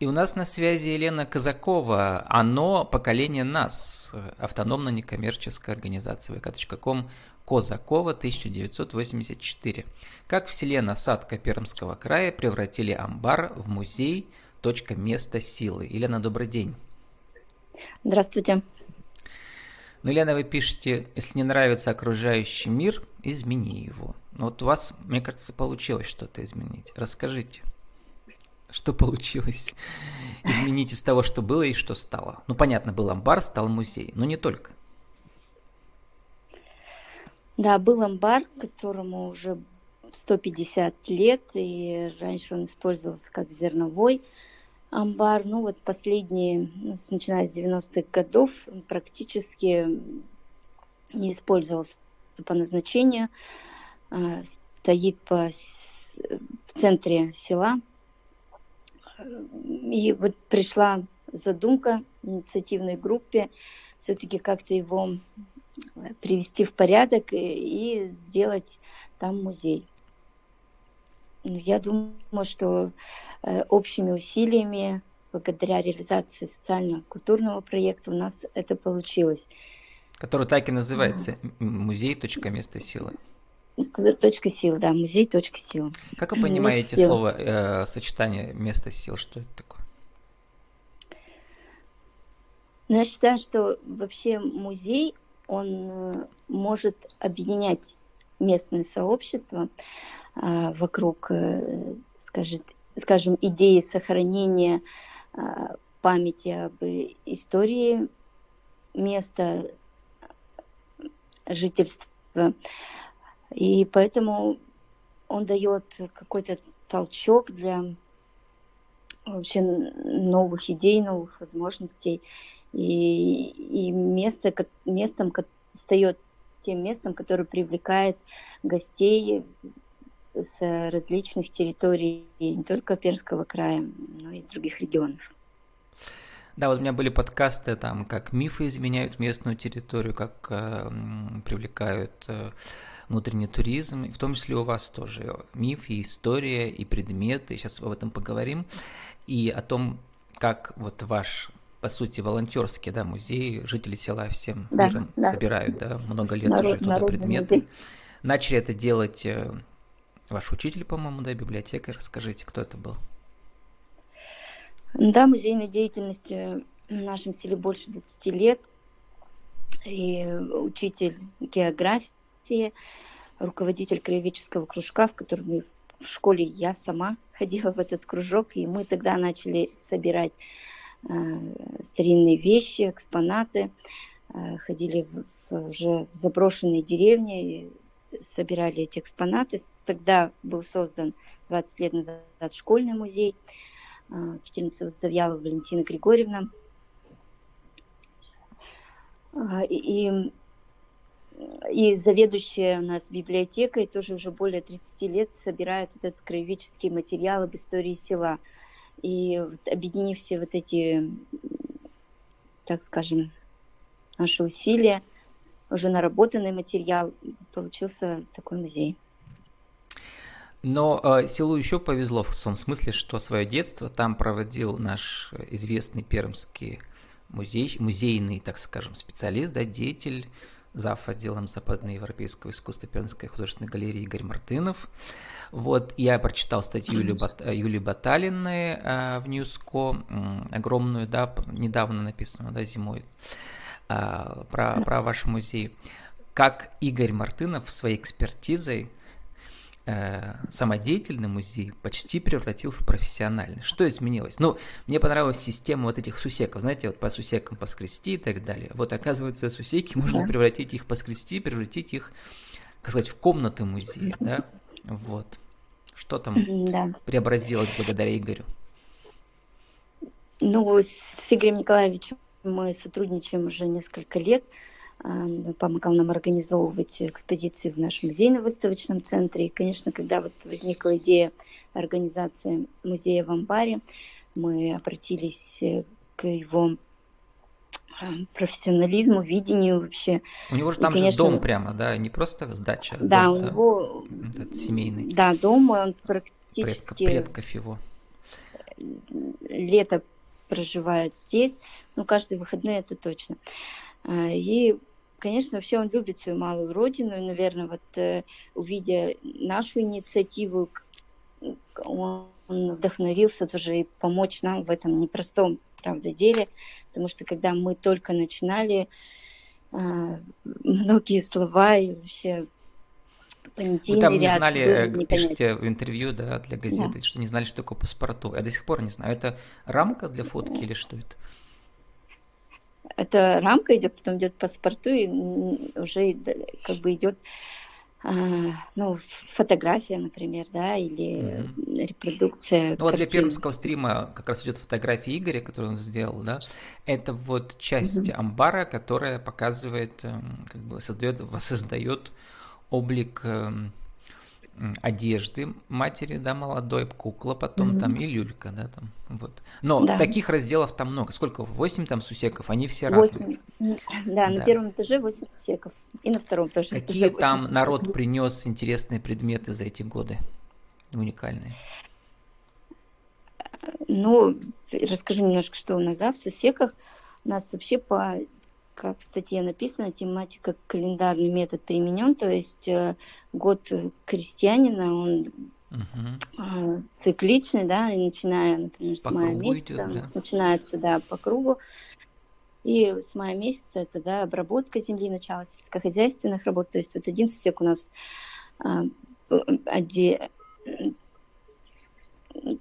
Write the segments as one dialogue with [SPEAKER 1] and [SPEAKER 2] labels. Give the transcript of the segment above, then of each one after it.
[SPEAKER 1] И у нас на связи Елена Казакова. Оно поколение нас. Автономно-некоммерческая организация vk.com Козакова 1984. Как в селе Насадка Пермского края превратили амбар в музей точка место силы. Елена, добрый день.
[SPEAKER 2] Здравствуйте.
[SPEAKER 1] Ну, Елена, вы пишете, если не нравится окружающий мир, измени его. Но вот у вас, мне кажется, получилось что-то изменить. Расскажите. Что получилось изменить из того, что было и что стало? Ну, понятно, был амбар, стал музей, но не только.
[SPEAKER 2] Да, был амбар, которому уже 150 лет, и раньше он использовался как зерновой амбар. Ну вот последние, начиная с 90-х годов, практически не использовался по назначению. А, стоит по, в центре села, и вот пришла задумка инициативной группе все-таки как-то его э, привести в порядок и, и сделать там музей. Ну, я думаю, что э, общими усилиями, благодаря реализации социально-культурного проекта у нас это получилось.
[SPEAKER 1] Который так и называется «Музей. Точка места силы».
[SPEAKER 2] Точка сил, да, музей точка сил.
[SPEAKER 1] Как вы понимаете место слово э, сочетание места сил? Что это такое?
[SPEAKER 2] Ну, я считаю, что вообще музей, он э, может объединять местное сообщество э, вокруг, э, скажет, скажем, идеи сохранения э, памяти об истории места жительства и поэтому он дает какой-то толчок для вообще новых идей, новых возможностей. И, и место, местом стает тем местом, которое привлекает гостей с различных территорий, не только Пермского края, но и из других регионов.
[SPEAKER 1] Да, вот у меня были подкасты, там, как мифы изменяют местную территорию, как э, привлекают э, внутренний туризм, в том числе у вас тоже миф и история, и предметы, сейчас об этом поговорим, и о том, как вот ваш по сути, волонтерский, да, музей, жители села всем да, миром да. собирают, да, много лет Народ, уже туда предметы. Музей. Начали это делать э, ваш учитель, по-моему, да, библиотекарь. Расскажите, кто это был?
[SPEAKER 2] Да, музейной деятельности в нашем селе больше 20 лет. И учитель географии руководитель краеведческого кружка, в котором в школе я сама ходила в этот кружок, и мы тогда начали собирать э, старинные вещи, экспонаты, э, ходили в, в уже в заброшенные деревни, и собирали эти экспонаты. Тогда был создан 20 лет назад школьный музей. Учительница вот Валентина Григорьевна. Э, и и заведующая у нас библиотекой тоже уже более 30 лет собирает этот краеведческий материал об истории села. И вот, объединив все вот эти, так скажем, наши усилия, уже наработанный материал, получился такой музей.
[SPEAKER 1] Но э, селу еще повезло в том смысле, что свое детство там проводил наш известный пермский музей, музейный, так скажем, специалист, да, деятель зав. отделом западноевропейского искусства Пермской художественной галереи Игорь Мартынов. Вот, я прочитал статью Юли, Бат, Баталиной э, в Ньюско, э, огромную, да, недавно написанную, да, зимой, э, про, про ваш музей. Как Игорь Мартынов своей экспертизой Э, самодеятельный музей почти превратил в профессиональный. Что изменилось? Ну, мне понравилась система вот этих сусеков, знаете, вот по сусекам поскрести и так далее. Вот оказывается, сусеки можно да. превратить их поскрести, превратить их, как сказать, в комнаты музея, да? Вот. Что там да. преобразилось благодаря Игорю?
[SPEAKER 2] Ну, с Игорем Николаевичем мы сотрудничаем уже несколько лет. Помогал нам организовывать экспозиции в нашем музейно-выставочном центре. И, конечно, когда вот возникла идея организации музея в Амбаре, мы обратились э, к его профессионализму, видению вообще.
[SPEAKER 1] У него же там и, конечно, же дом прямо, да, не просто сдача.
[SPEAKER 2] А да, дом, у него
[SPEAKER 1] этот семейный.
[SPEAKER 2] Да, дом, он практически.
[SPEAKER 1] Предков, предков его.
[SPEAKER 2] лето проживает здесь, ну, каждые выходные это точно. А, и, конечно, вообще он любит свою малую родину, и, наверное, вот э, увидя нашу инициативу, он вдохновился тоже и помочь нам в этом непростом, правда, деле, потому что когда мы только начинали, а, многие слова и вообще
[SPEAKER 1] Вы там не знали, э, не пишете в интервью да, для газеты, да. что не знали, что такое паспорту. Я до сих пор не знаю. Это рамка для фотки или что это?
[SPEAKER 2] Это рамка идет, потом идет паспорту, и уже как бы идет а, ну, фотография, например, да, или mm-hmm. репродукция.
[SPEAKER 1] Ну вот для пермского стрима как раз идет фотография Игоря, которую он сделал, да. Это вот часть mm-hmm. амбара, которая показывает, эм, как бы создает, воссоздает облик эм, одежды матери, да, молодой, кукла, потом mm-hmm. там и люлька, да, там, вот. Но да. таких разделов там много. Сколько? Восемь там сусеков, они все 8. разные.
[SPEAKER 2] Да, да, на первом этаже восемь сусеков, и на втором тоже.
[SPEAKER 1] Какие там сусеков. народ принес интересные предметы за эти годы, уникальные?
[SPEAKER 2] Ну, расскажу немножко, что у нас, да, в сусеках у нас вообще по как в статье написано, тематика календарный метод применен, то есть э, год крестьянина, он uh-huh. цикличный, да, начиная, например, с по мая месяца, идет, да. начинается, да, по кругу, и с мая месяца это, да, обработка земли, начало сельскохозяйственных работ, то есть вот один сусек у нас оде,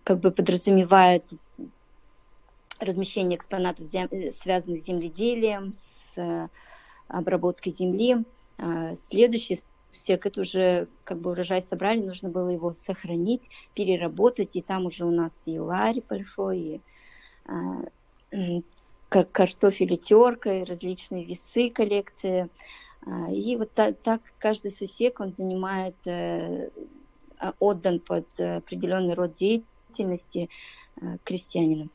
[SPEAKER 2] как бы подразумевает размещение экспонатов, связанных с земледелием, с Э, обработкой земли. А, следующий всех это уже как бы урожай собрали, нужно было его сохранить, переработать, и там уже у нас и ларь большой, и а, картофель и терка, и различные весы коллекции. А, и вот так, так каждый сусек, он занимает, э, отдан под определенный род деятельности э, крестьянина.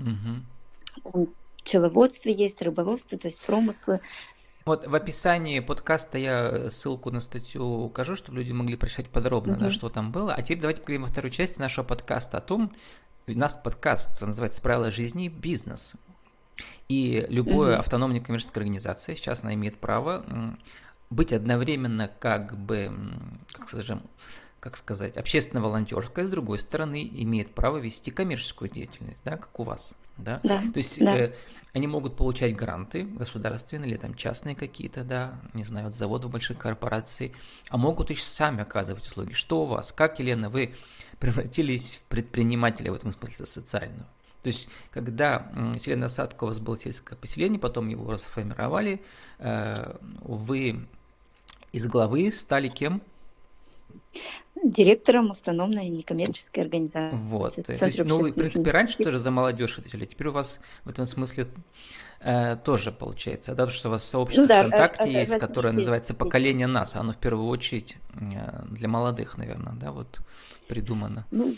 [SPEAKER 2] Угу пчеловодство есть, рыболовство, то есть промыслы.
[SPEAKER 1] Вот в описании подкаста я ссылку на статью укажу, чтобы люди могли прочитать подробно, угу. да, что там было. А теперь давайте поговорим о второй части нашего подкаста о том, у нас подкаст называется «Правила жизни. Бизнес». И любая угу. автономная коммерческая организация сейчас она имеет право быть одновременно как бы, как скажем, как сказать, общественно-волонтерская, с другой стороны, имеет право вести коммерческую деятельность, да, как у вас. Да?
[SPEAKER 2] Да,
[SPEAKER 1] То есть да. э, они могут получать гранты государственные или там частные какие-то, да, не знаю, от заводов больших корпораций, а могут еще сами оказывать услуги. Что у вас? Как, Елена, вы превратились в предпринимателя в этом смысле социальную? То есть, когда селение Садко у вас было сельское поселение, потом его расформировали, э, вы из главы стали кем?
[SPEAKER 2] Директором автономной некоммерческой организации.
[SPEAKER 1] Вот, то есть, ну, вы, в принципе, раньше тоже за молодежь отвечали, теперь у вас в этом смысле э, тоже получается, да, потому что у вас сообщество ну, да, ВКонтакте а, есть, которое называется «Поколение нас», оно в первую очередь э, для молодых, наверное, да, вот придумано.
[SPEAKER 2] Ну,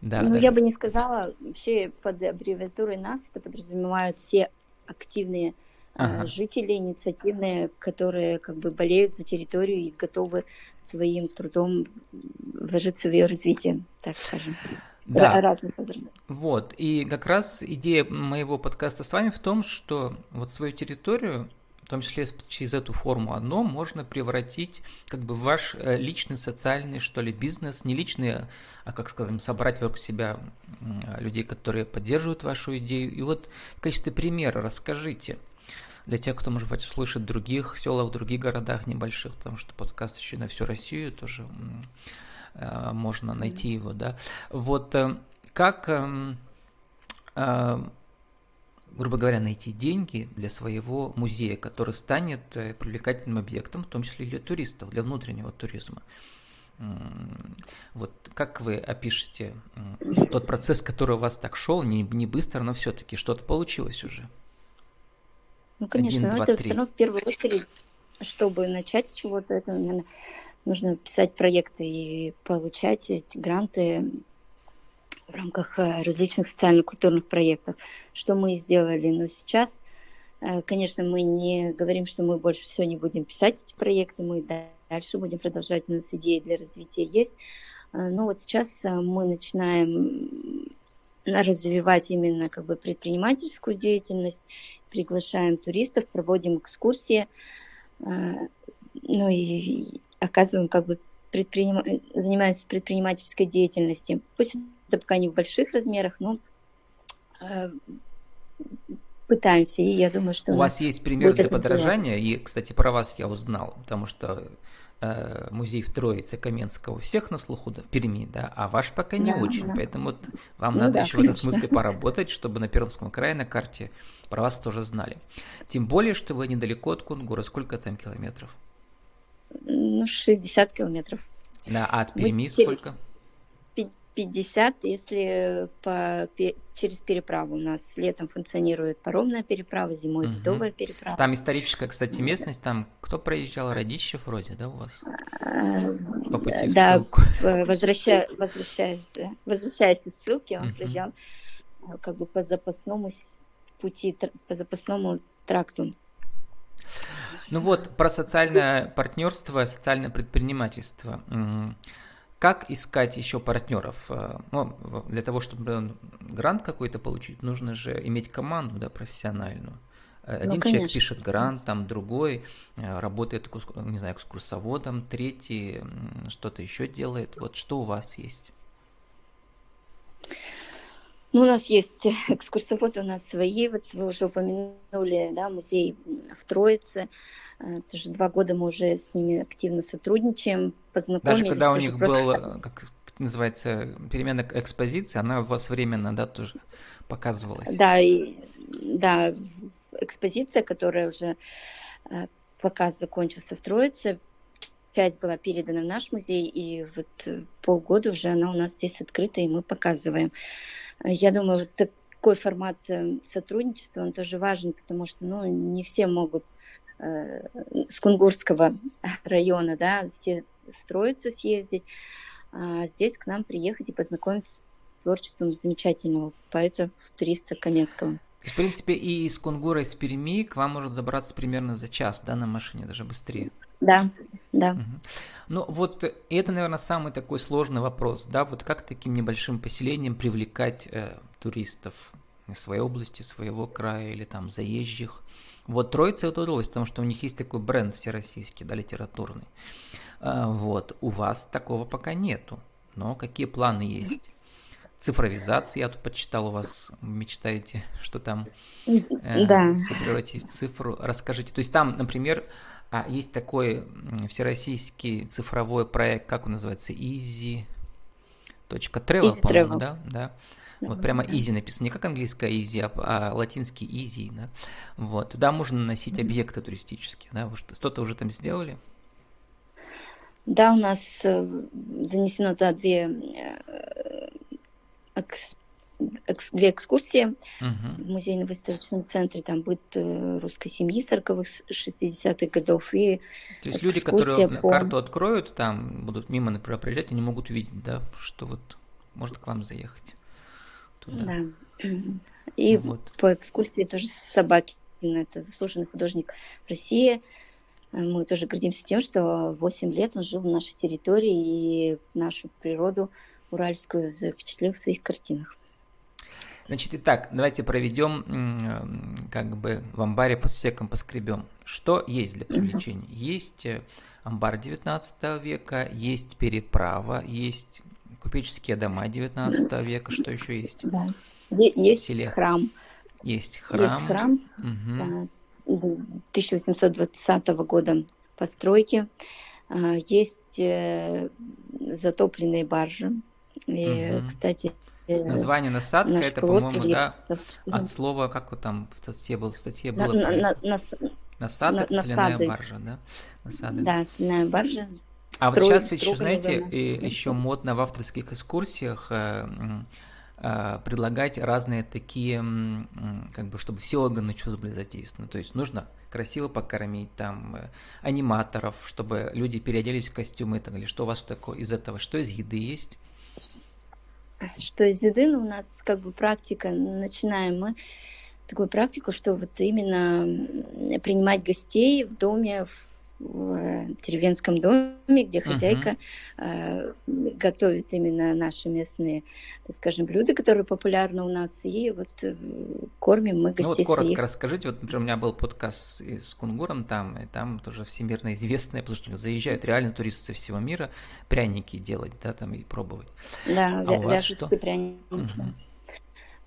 [SPEAKER 2] да, ну даже... я бы не сказала, вообще под аббревиатурой «нас» это подразумевают все активные ага. жители инициативные, которые как бы болеют за территорию и готовы своим трудом вложиться в ее развитие, так скажем.
[SPEAKER 1] Да. Разных возрастов. Вот, и как раз идея моего подкаста с вами в том, что вот свою территорию в том числе через эту форму одно, можно превратить как бы в ваш э, личный социальный, что ли, бизнес, не личный, а, как скажем, собрать вокруг себя людей, которые поддерживают вашу идею. И вот в качестве примера расскажите, для тех, кто, может быть, слышит в других селах, в других городах небольших, потому что подкаст еще на всю Россию тоже э, можно найти его, да. Вот э, как, эм, э, грубо говоря, найти деньги для своего музея, который станет привлекательным объектом, в том числе и для туристов, для внутреннего туризма. Вот как вы опишете тот процесс, который у вас так шел, не, не быстро, но все-таки что-то получилось уже?
[SPEAKER 2] Ну, конечно, 1, 2, но это 3. все равно в первую очередь, чтобы начать с чего-то, это, наверное, нужно писать проекты и получать эти гранты в рамках э, различных социально-культурных проектов, что мы и сделали. Но сейчас, э, конечно, мы не говорим, что мы больше все не будем писать эти проекты, мы дальше будем продолжать, у нас идеи для развития есть. Э, но вот сейчас мы начинаем развивать именно как бы предпринимательскую деятельность, приглашаем туристов, проводим экскурсии, ну и оказываем как бы предприним... занимаемся предпринимательской деятельностью. Пусть это пока не в больших размерах, но пытаемся, и я думаю, что...
[SPEAKER 1] У вас есть пример для подражания, и, кстати, про вас я узнал, потому что э, музей в Троице Каменского у всех на слуху, да, в Перми, да, а ваш пока не да, очень, да. поэтому вот вам ну, надо да, еще конечно. в этом смысле поработать, чтобы на Пермском крае на карте про вас тоже знали. Тем более, что вы недалеко от Кунгура, сколько там километров?
[SPEAKER 2] Ну, 60 километров.
[SPEAKER 1] Да, а от Перми Мы сколько? Через
[SPEAKER 2] 50, если по, через переправу. У нас летом функционирует паромная переправа, зимой угу. ледовая переправа.
[SPEAKER 1] Там историческая, кстати, местность, там кто проезжал? Радищев вроде, да, у вас? А,
[SPEAKER 2] по пути да, возвращая, возвращаясь, да, возвращаясь из ссылки, он угу. проезжал а, как бы по запасному пути, по запасному тракту.
[SPEAKER 1] Ну вот, про социальное партнерство, социальное предпринимательство. Как искать еще партнеров? Э, ну, для того, чтобы грант какой-то получить, нужно же иметь команду да, профессиональную. Э, ну, Один ну, человек пишет грант, там другой э, работает, не знаю, экскурсоводом, третий что-то еще делает. Вот что у вас есть?
[SPEAKER 2] Ну, у нас есть экскурсоводы, у нас свои. Вот вы уже упомянули, да, музей в Троице. Тоже два года мы уже с ними активно сотрудничаем, познакомились.
[SPEAKER 1] Даже когда у них просто... был, э, как называется, перемена экспозиции, она у вас временно, да, тоже показывалась?
[SPEAKER 2] Да, и, да, экспозиция, которая уже э, показ закончился в Троице, часть была передана в наш музей, и вот э, полгода уже она у нас здесь открыта, и мы показываем. Я думаю, вот такой формат сотрудничества, он тоже важен, потому что, ну, не все могут Э, с Кунгурского района, да, все строятся съездить, а здесь к нам приехать и познакомиться с творчеством замечательного поэта туриста Каменского.
[SPEAKER 1] В принципе, и из Кунгура, из Перми к вам может забраться примерно за час, да, на машине, даже быстрее.
[SPEAKER 2] Да, да.
[SPEAKER 1] Ну вот это, наверное, самый такой сложный вопрос, да, вот как таким небольшим поселением привлекать э, туристов из своей области, своего края или там заезжих. Вот Троице это удалось, потому что у них есть такой бренд всероссийский, да, литературный. А, вот, у вас такого пока нету. Но какие планы есть? Цифровизация, я тут почитал, у вас мечтаете, что там э, да. все превратить в цифру. Расскажите. То есть там, например, а, есть такой всероссийский цифровой проект, как он называется, Easy. Travel, по-моему, да? да. Вот прямо easy написано, не как английское easy, а, а латинский easy. Да? Вот. Туда можно наносить объекты туристические. Да? Вы что-то уже там сделали?
[SPEAKER 2] Да, у нас э, занесено туда две, э, две экскурсии угу. в музейно-выставочном центре. Там будет э, русской семьи 40-х, 60-х годов. И
[SPEAKER 1] То есть люди, которые по... карту откроют, там будут мимо, например, проезжать, они могут увидеть, да, что вот может к вам заехать
[SPEAKER 2] туда. Да. И вот. по экскурсии тоже собаки. Это заслуженный художник России. Мы тоже гордимся тем, что 8 лет он жил в нашей территории и нашу природу уральскую запечатлел в своих картинах.
[SPEAKER 1] Значит, итак, давайте проведем как бы в амбаре по сусекам поскребем. Что есть для привлечения? Есть э, амбар 19 века, есть переправа, есть Купеческие дома 19 века, что еще есть?
[SPEAKER 2] Да. Есть селе? храм.
[SPEAKER 1] Есть храм.
[SPEAKER 2] Есть храм. Угу. Да, 1820 года постройки. А, есть э, затопленные баржи. И, угу. кстати,
[SPEAKER 1] Название насадка это, по-моему, да, от слова, как вот там в статье было, в статье было на, на, на, Насадок, на, соляная баржа, да?
[SPEAKER 2] Насады. Да, соляная баржа,
[SPEAKER 1] а вот сейчас ведь еще, знаете, еще модно в авторских экскурсиях э, э, предлагать разные такие, как бы, чтобы все органы чувств были задействованы. То есть нужно красиво покормить там э, аниматоров, чтобы люди переоделись в костюмы и так далее. Что у вас такое из этого? Что из еды есть?
[SPEAKER 2] Что из еды? Ну, у нас как бы практика, начинаем мы такую практику, что вот именно принимать гостей в доме в в деревенском доме, где хозяйка uh-huh. готовит именно наши местные, так скажем, блюда, которые популярны у нас, и вот кормим мы гостей ну, вот
[SPEAKER 1] коротко
[SPEAKER 2] своих.
[SPEAKER 1] расскажите, вот, например, у меня был подкаст с Кунгуром там, и там тоже всемирно известные, потому что заезжают реально туристы со всего мира пряники делать, да, там и пробовать.
[SPEAKER 2] Да, а вя- вяжущие пряники. Uh-huh.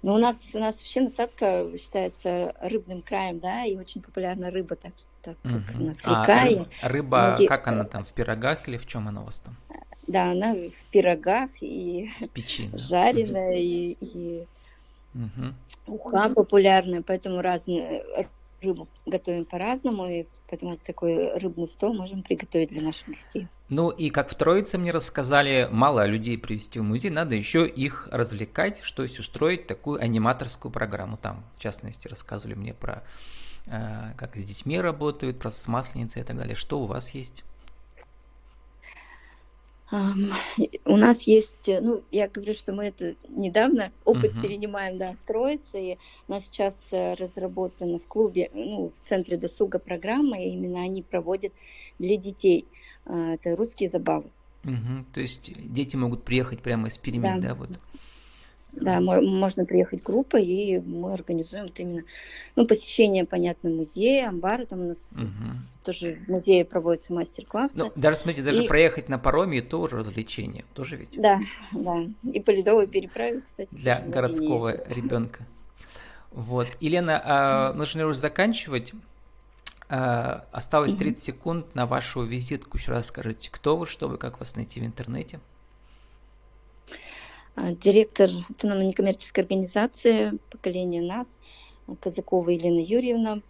[SPEAKER 2] Но у нас, у нас вообще насадка считается рыбным краем, да, и очень популярна рыба, так, так как у нас
[SPEAKER 1] река. А, рыба, рыба многие... как она там, в пирогах или в чем она у вас там?
[SPEAKER 2] Да, она в пирогах и
[SPEAKER 1] С печи, да.
[SPEAKER 2] жареная, и, и угу. уха популярная, поэтому разные рыбу готовим по-разному, и поэтому такой рыбный стол можем приготовить для наших гостей.
[SPEAKER 1] Ну и как в Троице мне рассказали, мало людей привести в музей, надо еще их развлекать, что есть устроить такую аниматорскую программу. Там, в частности, рассказывали мне про э, как с детьми работают, про с масленицей и так далее. Что у вас есть?
[SPEAKER 2] У нас есть, э, ну, я говорю, что мы это недавно опыт uh-huh. перенимаем, да, в Троице, и у нас сейчас э, разработана в клубе, ну, в центре досуга программа, и именно они проводят для детей. А, это русские забавы.
[SPEAKER 1] Угу. То есть дети могут приехать прямо из Перми, да, да вот?
[SPEAKER 2] Да, можно приехать группой, и мы организуем вот именно ну, посещение, понятно, музея, амбара. Там у нас угу. тоже в музее проводятся мастер-классы. Ну,
[SPEAKER 1] даже, смотрите, даже и... проехать на пароме тоже развлечение, тоже ведь?
[SPEAKER 2] Да, да. И по ледовой переправе, кстати.
[SPEAKER 1] Для городского ребенка. Вот. Елена, а, нужно уже заканчивать. А, осталось 30 секунд на вашу визитку. Еще раз скажите, кто вы, что вы, как вас найти в интернете?
[SPEAKER 2] А, директор автономной некоммерческой организации «Поколение нас» Казакова Елена Юрьевна,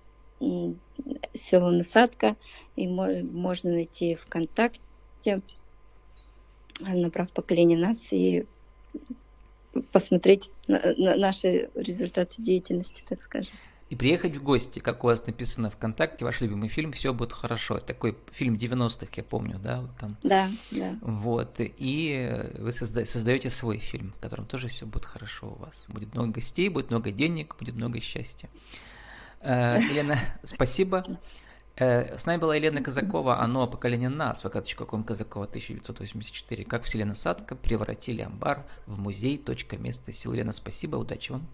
[SPEAKER 2] село Насадка, и можно найти ВКонтакте, набрав «Поколение нас» и посмотреть на наши результаты деятельности, так скажем
[SPEAKER 1] и приехать в гости, как у вас написано ВКонтакте, ваш любимый фильм «Все будет хорошо». Такой фильм 90-х, я помню, да? Вот там.
[SPEAKER 2] Да, да.
[SPEAKER 1] Вот, и вы созда- создаете свой фильм, в котором тоже все будет хорошо у вас. Будет много гостей, будет много денег, будет много счастья. Э, Елена, спасибо. Э, с нами была Елена Казакова, оно поколение нас, vk.com Казакова 1984. Как вселенная Садка превратили амбар в музей, точка, место сил. Елена, спасибо, удачи вам.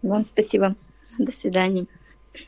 [SPEAKER 2] Вам спасибо. До свидания.